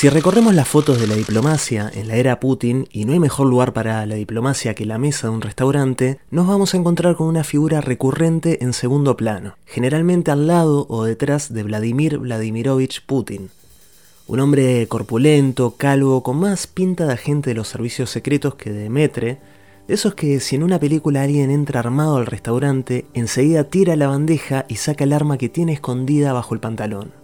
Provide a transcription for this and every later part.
Si recorremos las fotos de la diplomacia en la era Putin, y no hay mejor lugar para la diplomacia que la mesa de un restaurante, nos vamos a encontrar con una figura recurrente en segundo plano, generalmente al lado o detrás de Vladimir Vladimirovich Putin. Un hombre corpulento, calvo, con más pinta de agente de los servicios secretos que de metre, de esos que si en una película alguien entra armado al restaurante, enseguida tira la bandeja y saca el arma que tiene escondida bajo el pantalón.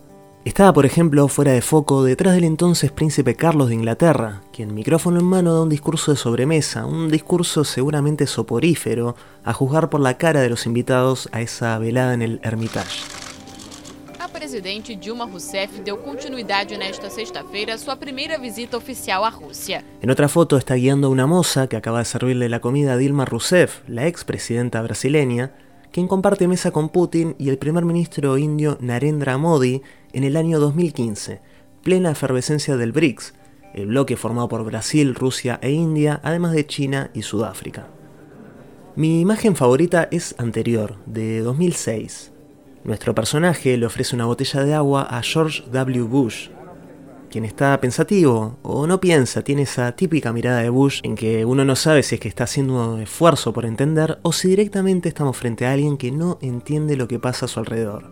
Estaba, por ejemplo, fuera de foco detrás del entonces príncipe Carlos de Inglaterra, quien micrófono en mano da un discurso de sobremesa, un discurso seguramente soporífero, a juzgar por la cara de los invitados a esa velada en el Hermitage. A presidente Dilma Rousseff deu continuidade nesta sexta-feira a sua primeira visita oficial à Rússia. En otra foto está guiando a una moza que acaba de servirle la comida a Dilma Rousseff, la expresidenta brasileña, quien comparte mesa con Putin y el primer ministro indio Narendra Modi en el año 2015, plena efervescencia del BRICS, el bloque formado por Brasil, Rusia e India, además de China y Sudáfrica. Mi imagen favorita es anterior, de 2006. Nuestro personaje le ofrece una botella de agua a George W. Bush, quien está pensativo o no piensa, tiene esa típica mirada de Bush en que uno no sabe si es que está haciendo un esfuerzo por entender o si directamente estamos frente a alguien que no entiende lo que pasa a su alrededor.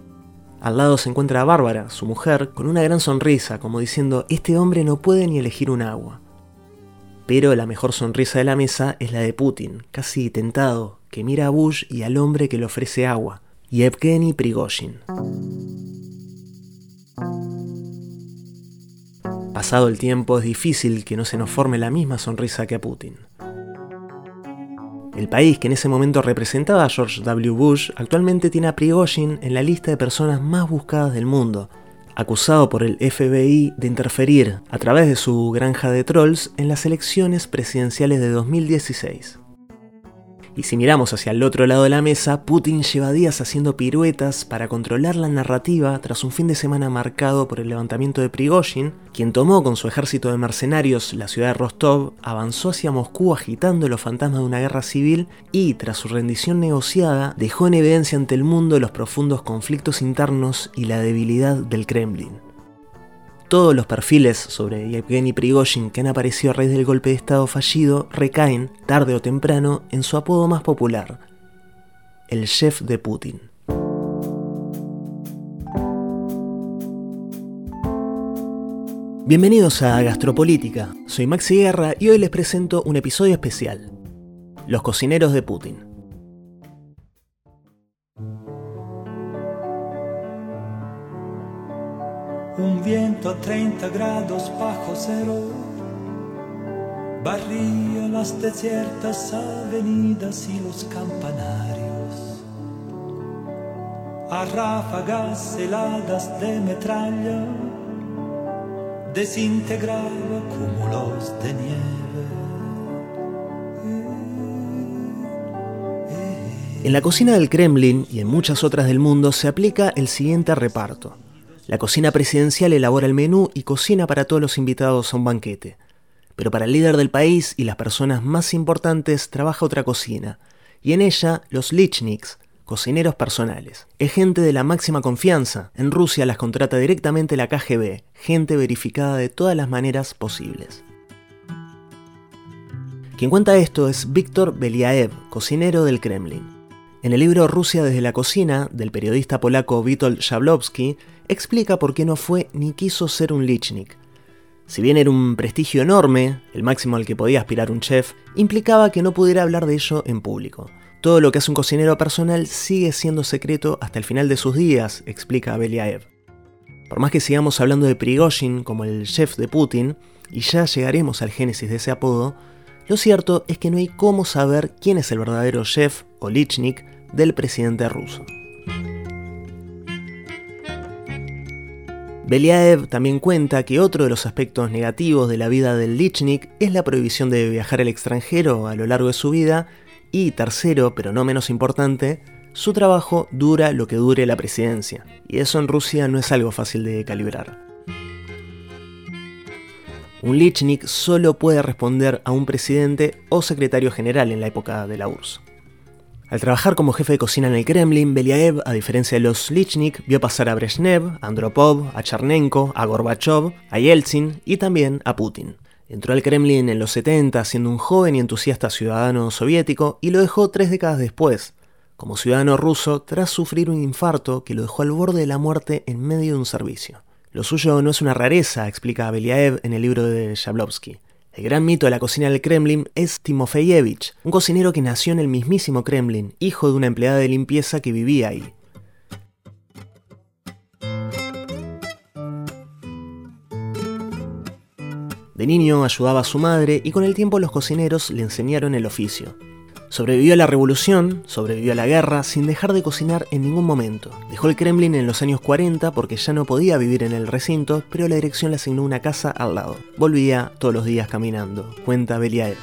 Al lado se encuentra a Bárbara, su mujer, con una gran sonrisa, como diciendo, este hombre no puede ni elegir un agua. Pero la mejor sonrisa de la mesa es la de Putin, casi tentado, que mira a Bush y al hombre que le ofrece agua, Yevgeny Prigozhin. Pasado el tiempo es difícil que no se nos forme la misma sonrisa que a Putin. El país que en ese momento representaba a George W. Bush actualmente tiene a Prigozhin en la lista de personas más buscadas del mundo, acusado por el FBI de interferir a través de su granja de trolls en las elecciones presidenciales de 2016. Y si miramos hacia el otro lado de la mesa, Putin lleva días haciendo piruetas para controlar la narrativa tras un fin de semana marcado por el levantamiento de Prigozhin, quien tomó con su ejército de mercenarios la ciudad de Rostov, avanzó hacia Moscú agitando los fantasmas de una guerra civil y, tras su rendición negociada, dejó en evidencia ante el mundo los profundos conflictos internos y la debilidad del Kremlin. Todos los perfiles sobre Yevgeny Prigozhin que han aparecido a raíz del golpe de Estado fallido recaen, tarde o temprano, en su apodo más popular, el chef de Putin. Bienvenidos a Gastropolítica, soy Maxi Guerra y hoy les presento un episodio especial, Los cocineros de Putin. Un viento a 30 grados bajo cero barría las desiertas avenidas y los campanarios a ráfagas heladas de metralla desintegraba cúmulos de nieve. En la cocina del Kremlin y en muchas otras del mundo se aplica el siguiente reparto. La cocina presidencial elabora el menú y cocina para todos los invitados a un banquete. Pero para el líder del país y las personas más importantes trabaja otra cocina, y en ella los lichniks, cocineros personales. Es gente de la máxima confianza. En Rusia las contrata directamente la KGB, gente verificada de todas las maneras posibles. Quien cuenta esto es Víctor Beliaev, cocinero del Kremlin. En el libro Rusia desde la cocina, del periodista polaco Witold Jablowski, explica por qué no fue ni quiso ser un lichnik. Si bien era un prestigio enorme, el máximo al que podía aspirar un chef, implicaba que no pudiera hablar de ello en público. Todo lo que hace un cocinero personal sigue siendo secreto hasta el final de sus días, explica Beliaev. Por más que sigamos hablando de Prigozhin como el chef de Putin, y ya llegaremos al génesis de ese apodo, lo cierto es que no hay cómo saber quién es el verdadero chef o lichnik del presidente ruso. Beliaev también cuenta que otro de los aspectos negativos de la vida del Lichnik es la prohibición de viajar al extranjero a lo largo de su vida y tercero, pero no menos importante, su trabajo dura lo que dure la presidencia, y eso en Rusia no es algo fácil de calibrar. Un Lichnik solo puede responder a un presidente o secretario general en la época de la URSS. Al trabajar como jefe de cocina en el Kremlin, Beliaev, a diferencia de los Lichnik, vio pasar a Brezhnev, a Andropov, a Chernenko, a Gorbachev, a Yeltsin y también a Putin. Entró al Kremlin en los 70 siendo un joven y entusiasta ciudadano soviético y lo dejó tres décadas después, como ciudadano ruso, tras sufrir un infarto que lo dejó al borde de la muerte en medio de un servicio. Lo suyo no es una rareza, explica Beliaev en el libro de Shablovsky. El gran mito de la cocina del Kremlin es Timofeyevich, un cocinero que nació en el mismísimo Kremlin, hijo de una empleada de limpieza que vivía ahí. De niño ayudaba a su madre y con el tiempo los cocineros le enseñaron el oficio. Sobrevivió a la revolución, sobrevivió a la guerra sin dejar de cocinar en ningún momento. Dejó el Kremlin en los años 40 porque ya no podía vivir en el recinto, pero la dirección le asignó una casa al lado. Volvía todos los días caminando, cuenta Beliaev.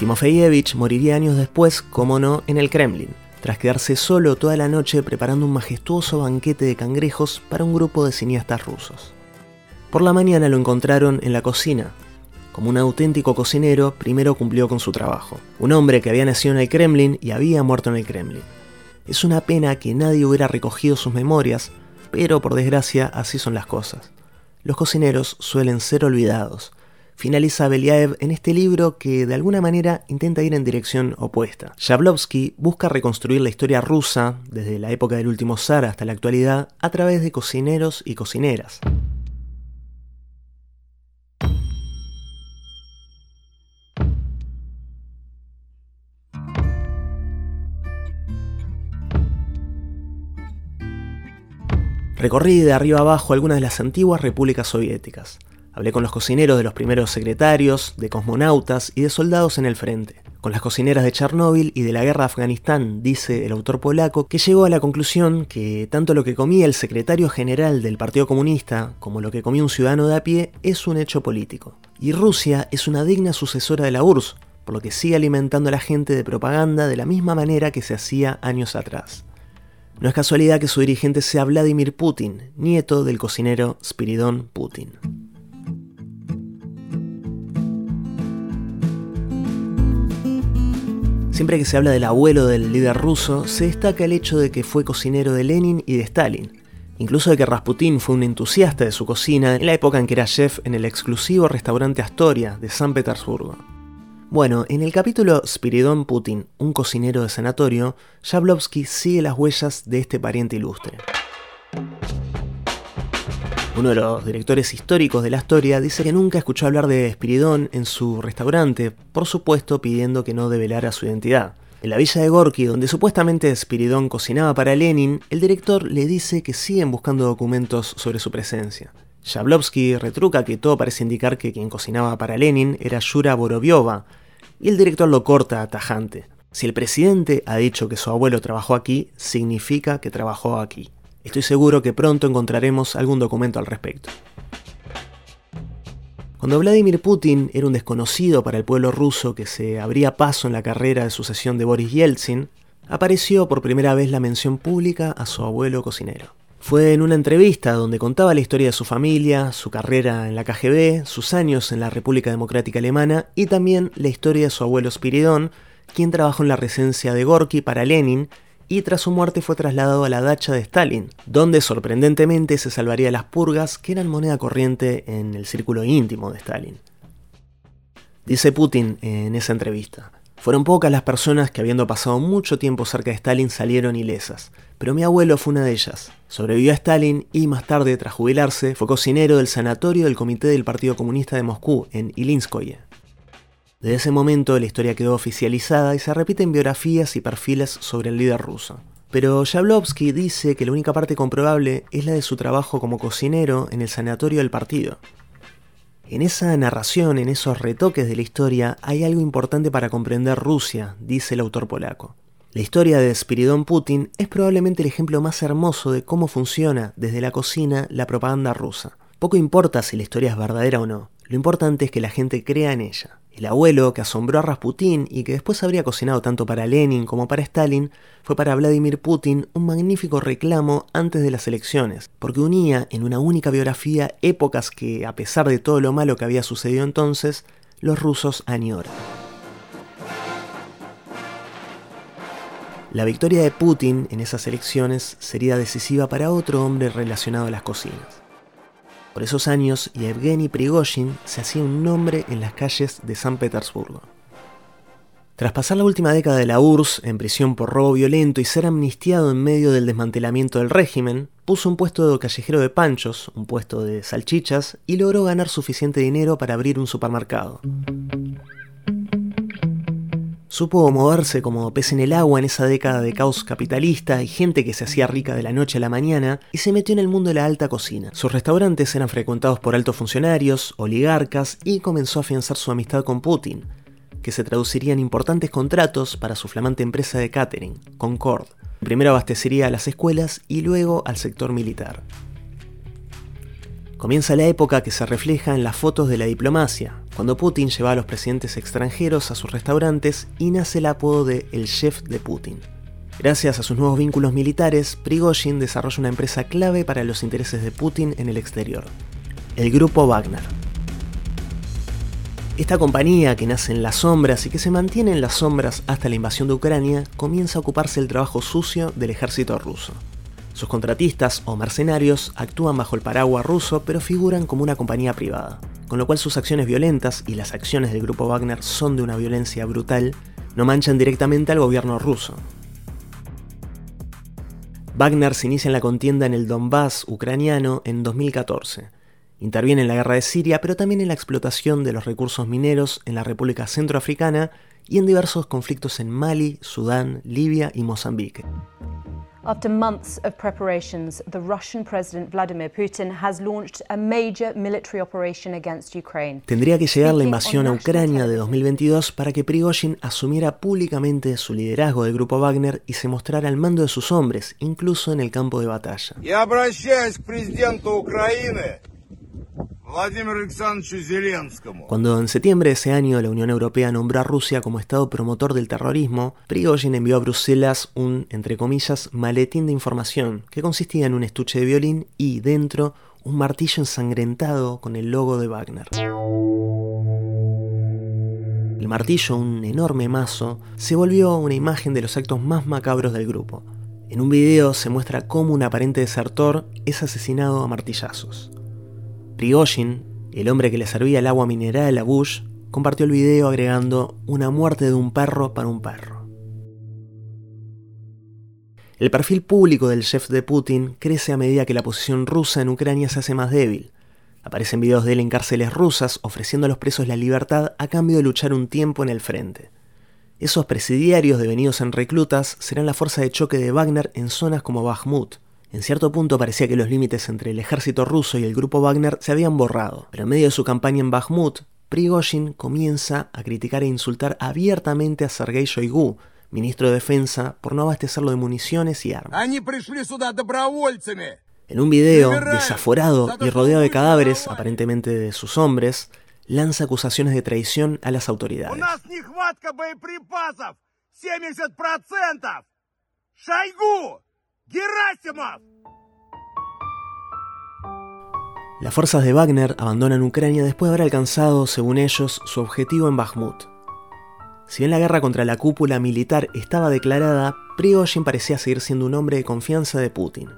Timofeyevich moriría años después, como no, en el Kremlin tras quedarse solo toda la noche preparando un majestuoso banquete de cangrejos para un grupo de cineastas rusos. Por la mañana lo encontraron en la cocina. Como un auténtico cocinero, primero cumplió con su trabajo. Un hombre que había nacido en el Kremlin y había muerto en el Kremlin. Es una pena que nadie hubiera recogido sus memorias, pero por desgracia así son las cosas. Los cocineros suelen ser olvidados, finaliza Beliaev en este libro que de alguna manera intenta ir en dirección opuesta. Shablovsky busca reconstruir la historia rusa desde la época del último zar hasta la actualidad a través de cocineros y cocineras. Recorrí de arriba abajo algunas de las antiguas repúblicas soviéticas. Hablé con los cocineros de los primeros secretarios, de cosmonautas y de soldados en el frente. Con las cocineras de Chernóbil y de la guerra de Afganistán, dice el autor polaco, que llegó a la conclusión que tanto lo que comía el secretario general del Partido Comunista como lo que comía un ciudadano de a pie es un hecho político. Y Rusia es una digna sucesora de la URSS, por lo que sigue alimentando a la gente de propaganda de la misma manera que se hacía años atrás. No es casualidad que su dirigente sea Vladimir Putin, nieto del cocinero Spiridón Putin. Siempre que se habla del abuelo del líder ruso, se destaca el hecho de que fue cocinero de Lenin y de Stalin, incluso de que Rasputin fue un entusiasta de su cocina en la época en que era chef en el exclusivo restaurante Astoria de San Petersburgo. Bueno, en el capítulo Spiridon Putin, un cocinero de sanatorio, Jablowski sigue las huellas de este pariente ilustre. Uno de los directores históricos de la historia dice que nunca escuchó hablar de Espiridón en su restaurante, por supuesto pidiendo que no develara su identidad. En la villa de Gorky, donde supuestamente Espiridón cocinaba para Lenin, el director le dice que siguen buscando documentos sobre su presencia. Jablowski retruca que todo parece indicar que quien cocinaba para Lenin era Yura Boroviova, y el director lo corta tajante. Si el presidente ha dicho que su abuelo trabajó aquí, significa que trabajó aquí. Estoy seguro que pronto encontraremos algún documento al respecto. Cuando Vladimir Putin era un desconocido para el pueblo ruso que se abría paso en la carrera de sucesión de Boris Yeltsin, apareció por primera vez la mención pública a su abuelo cocinero. Fue en una entrevista donde contaba la historia de su familia, su carrera en la KGB, sus años en la República Democrática Alemana y también la historia de su abuelo Spiridón, quien trabajó en la residencia de Gorky para Lenin y tras su muerte fue trasladado a la dacha de Stalin, donde sorprendentemente se salvaría las purgas que eran moneda corriente en el círculo íntimo de Stalin. Dice Putin en esa entrevista, fueron pocas las personas que habiendo pasado mucho tiempo cerca de Stalin salieron ilesas, pero mi abuelo fue una de ellas. Sobrevivió a Stalin y más tarde, tras jubilarse, fue cocinero del sanatorio del Comité del Partido Comunista de Moscú, en Ilinskoye. Desde ese momento la historia quedó oficializada y se repiten biografías y perfiles sobre el líder ruso. Pero Jablowski dice que la única parte comprobable es la de su trabajo como cocinero en el sanatorio del partido. En esa narración, en esos retoques de la historia, hay algo importante para comprender Rusia, dice el autor polaco. La historia de Spiridon Putin es probablemente el ejemplo más hermoso de cómo funciona desde la cocina la propaganda rusa. Poco importa si la historia es verdadera o no, lo importante es que la gente crea en ella. El abuelo que asombró a Rasputín y que después habría cocinado tanto para Lenin como para Stalin fue para Vladimir Putin un magnífico reclamo antes de las elecciones, porque unía en una única biografía épocas que, a pesar de todo lo malo que había sucedido entonces, los rusos añoran. La victoria de Putin en esas elecciones sería decisiva para otro hombre relacionado a las cocinas. Por esos años, Yevgeny Prigozhin se hacía un nombre en las calles de San Petersburgo. Tras pasar la última década de la URSS en prisión por robo violento y ser amnistiado en medio del desmantelamiento del régimen, puso un puesto de callejero de panchos, un puesto de salchichas, y logró ganar suficiente dinero para abrir un supermercado. Supo moverse como pez en el agua en esa década de caos capitalista y gente que se hacía rica de la noche a la mañana y se metió en el mundo de la alta cocina. Sus restaurantes eran frecuentados por altos funcionarios, oligarcas y comenzó a afianzar su amistad con Putin, que se traduciría en importantes contratos para su flamante empresa de catering, Concord. Primero abastecería a las escuelas y luego al sector militar. Comienza la época que se refleja en las fotos de la diplomacia, cuando Putin lleva a los presidentes extranjeros a sus restaurantes y nace el apodo de El Chef de Putin. Gracias a sus nuevos vínculos militares, Prigozhin desarrolla una empresa clave para los intereses de Putin en el exterior, el Grupo Wagner. Esta compañía, que nace en las sombras y que se mantiene en las sombras hasta la invasión de Ucrania, comienza a ocuparse del trabajo sucio del ejército ruso. Sus contratistas o mercenarios actúan bajo el paraguas ruso pero figuran como una compañía privada, con lo cual sus acciones violentas y las acciones del grupo Wagner son de una violencia brutal, no manchan directamente al gobierno ruso. Wagner se inicia en la contienda en el Donbass ucraniano en 2014 Interviene en la guerra de Siria, pero también en la explotación de los recursos mineros en la República Centroafricana y en diversos conflictos en Mali, Sudán, Libia y Mozambique. After months of preparations, the Russian President Vladimir Putin has launched a major military operation against Ukraine. Tendría que llegar la invasión a Ucrania de 2022 para que Prigozhin asumiera públicamente su liderazgo del grupo Wagner y se mostrara al mando de sus hombres, incluso en el campo de batalla. Cuando en septiembre de ese año la Unión Europea nombró a Rusia como Estado promotor del terrorismo, Prigozhin envió a Bruselas un, entre comillas, maletín de información que consistía en un estuche de violín y, dentro, un martillo ensangrentado con el logo de Wagner. El martillo, un enorme mazo, se volvió una imagen de los actos más macabros del grupo. En un video se muestra cómo un aparente desertor es asesinado a martillazos. Prigozhin, el hombre que le servía el agua mineral a Bush, compartió el video agregando una muerte de un perro para un perro. El perfil público del chef de Putin crece a medida que la posición rusa en Ucrania se hace más débil. Aparecen videos de él en cárceles rusas ofreciendo a los presos la libertad a cambio de luchar un tiempo en el frente. Esos presidiarios devenidos en reclutas serán la fuerza de choque de Wagner en zonas como Bakhmut, en cierto punto parecía que los límites entre el ejército ruso y el grupo Wagner se habían borrado, pero en medio de su campaña en Bakhmut, Prigozhin comienza a criticar e insultar abiertamente a Sergei Shoigu, ministro de Defensa, por no abastecerlo de municiones y armas. En un video, desaforado y rodeado de cadáveres, aparentemente de sus hombres, lanza acusaciones de traición a las autoridades. Las fuerzas de Wagner abandonan Ucrania después de haber alcanzado, según ellos, su objetivo en Bakhmut. Si bien la guerra contra la cúpula militar estaba declarada, Prigozhin parecía seguir siendo un hombre de confianza de Putin.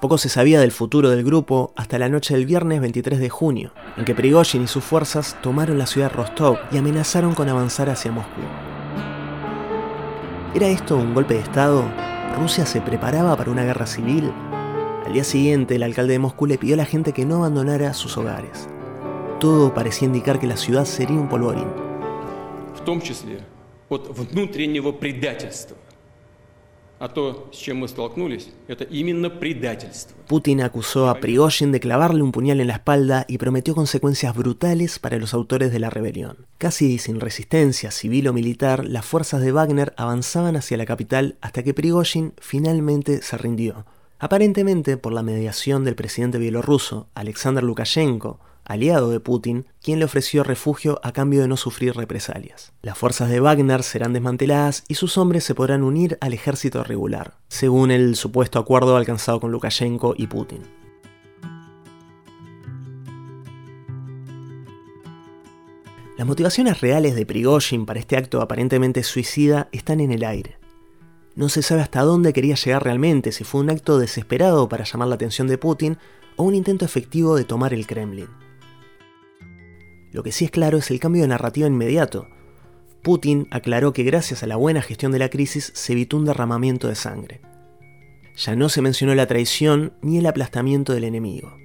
Poco se sabía del futuro del grupo hasta la noche del viernes 23 de junio, en que Prigozhin y sus fuerzas tomaron la ciudad Rostov y amenazaron con avanzar hacia Moscú. ¿Era esto un golpe de Estado? Rusia se preparaba para una guerra civil. Al día siguiente, el alcalde de Moscú le pidió a la gente que no abandonara sus hogares. Todo parecía indicar que la ciudad sería un polvorín. Putin acusó a Prigozhin de clavarle un puñal en la espalda y prometió consecuencias brutales para los autores de la rebelión. Casi sin resistencia civil o militar, las fuerzas de Wagner avanzaban hacia la capital hasta que Prigozhin finalmente se rindió, aparentemente por la mediación del presidente bielorruso, Alexander Lukashenko, aliado de Putin, quien le ofreció refugio a cambio de no sufrir represalias. Las fuerzas de Wagner serán desmanteladas y sus hombres se podrán unir al ejército regular, según el supuesto acuerdo alcanzado con Lukashenko y Putin. Las motivaciones reales de Prigozhin para este acto aparentemente suicida están en el aire. No se sabe hasta dónde quería llegar realmente, si fue un acto desesperado para llamar la atención de Putin o un intento efectivo de tomar el Kremlin. Lo que sí es claro es el cambio de narrativa inmediato. Putin aclaró que gracias a la buena gestión de la crisis se evitó un derramamiento de sangre. Ya no se mencionó la traición ni el aplastamiento del enemigo.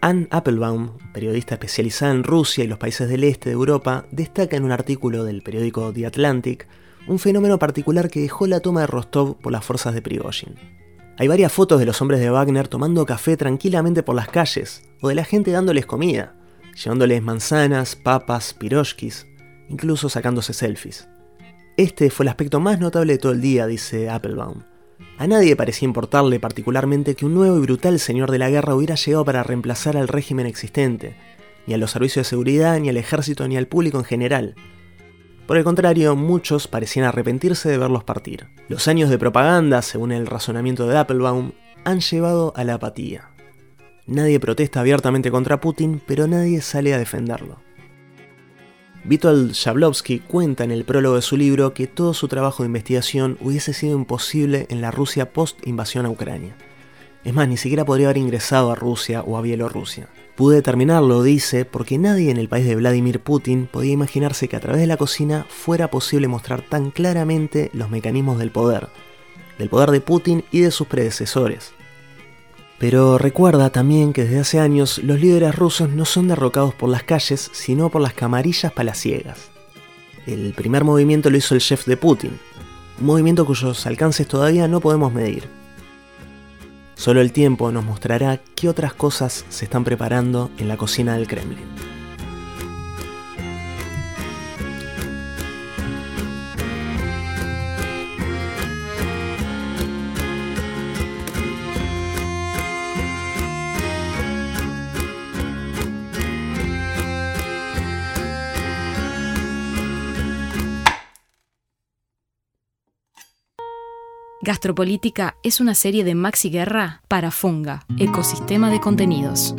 Anne Applebaum, periodista especializada en Rusia y los países del este de Europa, destaca en un artículo del periódico The Atlantic un fenómeno particular que dejó la toma de Rostov por las fuerzas de Prigozhin. Hay varias fotos de los hombres de Wagner tomando café tranquilamente por las calles, o de la gente dándoles comida, llevándoles manzanas, papas, piroshkis, incluso sacándose selfies. Este fue el aspecto más notable de todo el día, dice Applebaum. A nadie parecía importarle particularmente que un nuevo y brutal señor de la guerra hubiera llegado para reemplazar al régimen existente, ni a los servicios de seguridad, ni al ejército, ni al público en general. Por el contrario, muchos parecían arrepentirse de verlos partir. Los años de propaganda, según el razonamiento de Applebaum, han llevado a la apatía. Nadie protesta abiertamente contra Putin, pero nadie sale a defenderlo. Vitold Shablovsky cuenta en el prólogo de su libro que todo su trabajo de investigación hubiese sido imposible en la Rusia post-invasión a Ucrania. Es más, ni siquiera podría haber ingresado a Rusia o a Bielorrusia. Pude determinarlo, dice, porque nadie en el país de Vladimir Putin podía imaginarse que a través de la cocina fuera posible mostrar tan claramente los mecanismos del poder, del poder de Putin y de sus predecesores. Pero recuerda también que desde hace años los líderes rusos no son derrocados por las calles, sino por las camarillas palaciegas. El primer movimiento lo hizo el chef de Putin, un movimiento cuyos alcances todavía no podemos medir. Solo el tiempo nos mostrará qué otras cosas se están preparando en la cocina del Kremlin. Gastropolítica es una serie de Maxi Guerra para Funga, ecosistema de contenidos.